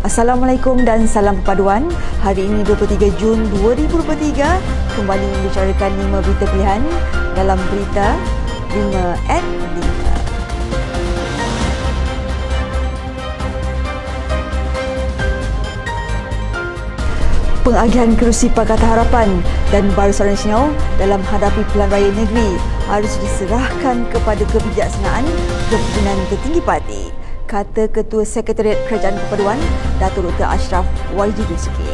Assalamualaikum dan salam perpaduan. Hari ini 23 Jun 2023 kembali membicarakan 5 berita pilihan dalam berita 5 at 5. Pengagihan kerusi Pakatan Harapan dan Barisan Nasional dalam hadapi Pilihan Raya Negeri harus diserahkan kepada kebijaksanaan kepimpinan tertinggi parti kata Ketua Sekretariat Kerajaan Keperluan Datuk Dr. Ashraf YG Dusuki.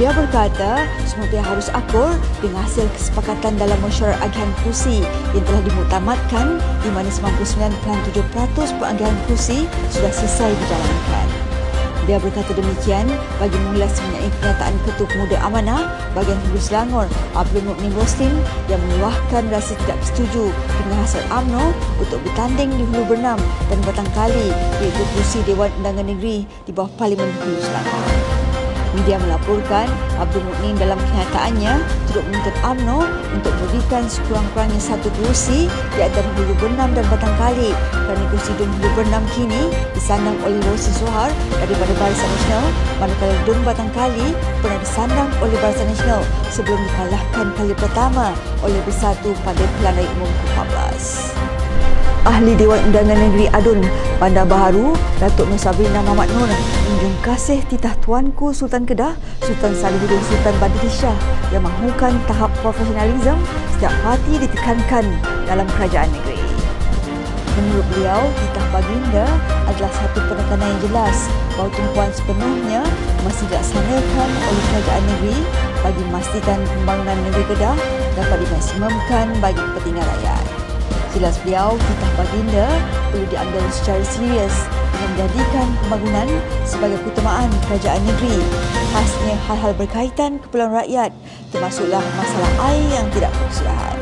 Dia berkata, semua pihak harus akur dengan hasil kesepakatan dalam mesyuarat agihan kursi yang telah dimuktamadkan di mana 99.7% pengagihan kursi sudah selesai dijalankan. Dia berkata demikian bagi mengulas mengenai kenyataan Ketua Pemuda Amanah bagian Hulu Selangor Abdul Mukmin Roslin yang meluahkan rasa tidak setuju dengan hasil AMNO untuk bertanding di Hulu Bernam dan batang kali iaitu kursi Dewan Undangan Negeri di bawah Parlimen Hulu Selangor. Media melaporkan Abdul Mukmin dalam kenyataannya turut menuntut UMNO untuk memberikan sekurang-kurangnya satu kerusi di antara Hulu Bernam dan Batang Kali kerana kerusi Dun Hulu Bernam kini disandang oleh Rosi Sohar daripada Barisan Nasional manakala Dun Batang Kali pernah disandang oleh Barisan Nasional sebelum dikalahkan kali pertama oleh Bersatu pada Pilihan Raya Umum ke-14. Ahli Dewan Undangan Negeri Adun Bandar Baharu Datuk Nur Sabrina Muhammad Nur menjunjung kasih titah Tuanku Sultan Kedah Sultan Salihuddin Sultan Badri Shah yang mahukan tahap profesionalisme setiap parti ditekankan dalam kerajaan negeri. Menurut beliau, titah baginda adalah satu penekanan yang jelas bahawa tumpuan sepenuhnya masih dilaksanakan oleh kerajaan negeri bagi memastikan pembangunan negeri Kedah dapat dimaksimumkan bagi kepentingan rakyat. Jelas beliau, titah baginda perlu diambil secara serius dengan menjadikan pembangunan sebagai keutamaan kerajaan negeri. Khasnya hal-hal berkaitan keperluan rakyat termasuklah masalah air yang tidak berkesudahan.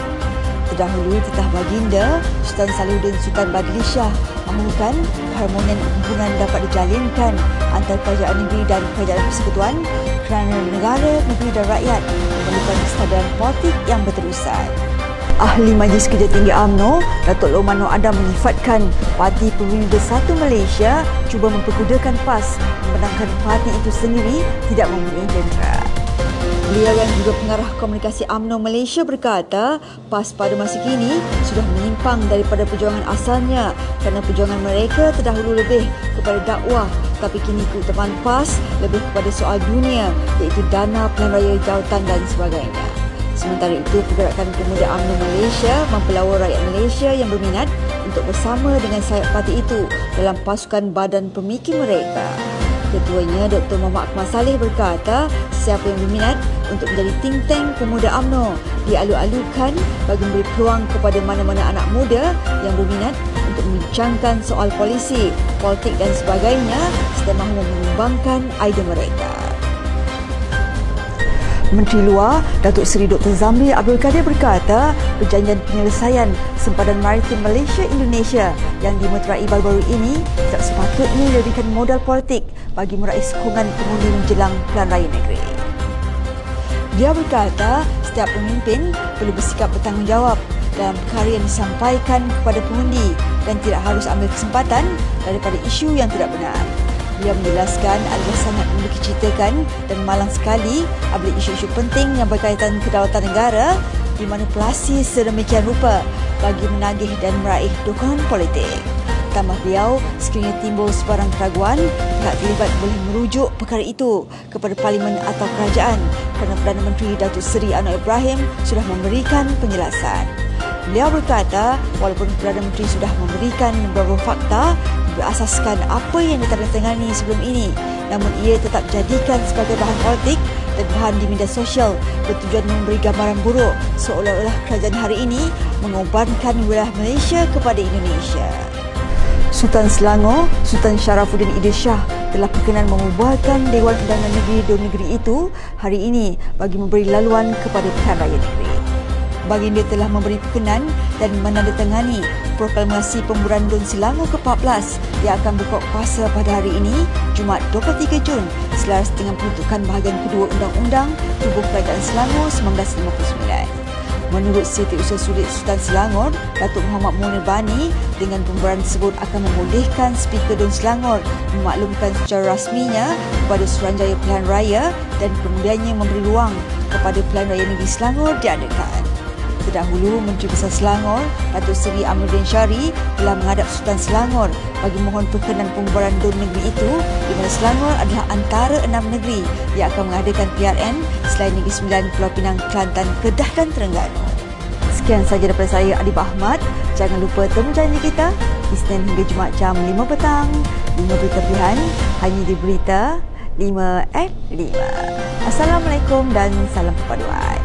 Terdahulu, titah baginda Sultan Salihuddin Sultan Badli Shah mahukan keharmonian hubungan dapat dijalinkan antara kerajaan negeri dan kerajaan persekutuan kerana negara, negeri dan rakyat memerlukan kesadaran politik yang berterusan. Ahli Majlis Kerja Tinggi UMNO, Datuk Lomano Adam menyifatkan Parti Pembina Bersatu Malaysia cuba memperkudakan PAS memandangkan parti itu sendiri tidak mempunyai jentera. Beliau yang juga pengarah komunikasi UMNO Malaysia berkata, PAS pada masa kini sudah menyimpang daripada perjuangan asalnya kerana perjuangan mereka terdahulu lebih kepada dakwah tapi kini keutamaan PAS lebih kepada soal dunia iaitu dana pilihan raya jawatan dan sebagainya. Sementara itu, Pergerakan Pemuda UMNO Malaysia mempelawar rakyat Malaysia yang berminat untuk bersama dengan sayap parti itu dalam pasukan badan pemikir mereka. Ketuanya Dr. Muhammad Akmal Saleh berkata, siapa yang berminat untuk menjadi think tank pemuda UMNO dialu-alukan bagi memberi peluang kepada mana-mana anak muda yang berminat untuk membincangkan soal polisi, politik dan sebagainya serta mahu idea mereka. Menteri Luar Datuk Seri Dr. Zamri Abdul Kadir berkata perjanjian penyelesaian sempadan maritim Malaysia Indonesia yang dimeterai baru-baru ini tak sepatutnya jadikan modal politik bagi meraih sokongan pengundi menjelang pelan raya negeri. Dia berkata setiap pemimpin perlu bersikap bertanggungjawab dalam perkara yang disampaikan kepada pengundi dan tidak harus ambil kesempatan daripada isu yang tidak benar. Dia menjelaskan adalah sangat dikecitakan dan malang sekali apabila isu-isu penting yang berkaitan kedaulatan negara dimanipulasi sedemikian rupa bagi menagih dan meraih dukungan politik. Tambah beliau, sekiranya timbul sebarang keraguan, pihak terlibat boleh merujuk perkara itu kepada Parlimen atau Kerajaan kerana Perdana Menteri Datuk Seri Anwar Ibrahim sudah memberikan penjelasan. Beliau berkata, walaupun Perdana Menteri sudah memberikan beberapa fakta, berasaskan apa yang ditandatangani sebelum ini namun ia tetap jadikan sebagai bahan politik dan bahan di media sosial bertujuan memberi gambaran buruk seolah-olah kerajaan hari ini mengorbankan wilayah Malaysia kepada Indonesia. Sultan Selangor, Sultan Sharafuddin Idris Shah telah berkenan mengubuhkan Dewan Undangan Negeri Dua Negeri itu hari ini bagi memberi laluan kepada Pilihan Raya Negeri baginda telah memberi perkenan dan menandatangani proklamasi pemburuan Dun Selangor ke-14 yang akan berkuat kuasa pada hari ini, Jumaat 23 Jun, selaras dengan peruntukan bahagian kedua Undang-Undang Tubuh Kerajaan Selangor 1959. Menurut Setiausaha Surit Sultan Selangor, Datuk Muhammad Munir Bani, dengan pemberan tersebut akan membolehkan Speaker Dun Selangor memaklumkan secara rasminya kepada Suruhanjaya Pilihan Raya dan kemudiannya memberi ruang kepada Pilihan Raya Negeri Selangor diadakan. Terdahulu, Menteri Besar Selangor, Datuk Seri Amiruddin Syari telah menghadap Sultan Selangor bagi mohon perkenan pembubaran DUN negeri itu di mana Selangor adalah antara enam negeri yang akan mengadakan PRN selain Negeri Sembilan, Pulau Pinang, Kelantan, Kedah dan Terengganu. Sekian sahaja daripada saya, Adib Ahmad. Jangan lupa temu janji kita Isnin hingga Jumaat jam 5 petang. 5 berita pilihan hanya di Berita 5 at 5. Assalamualaikum dan salam perpaduan.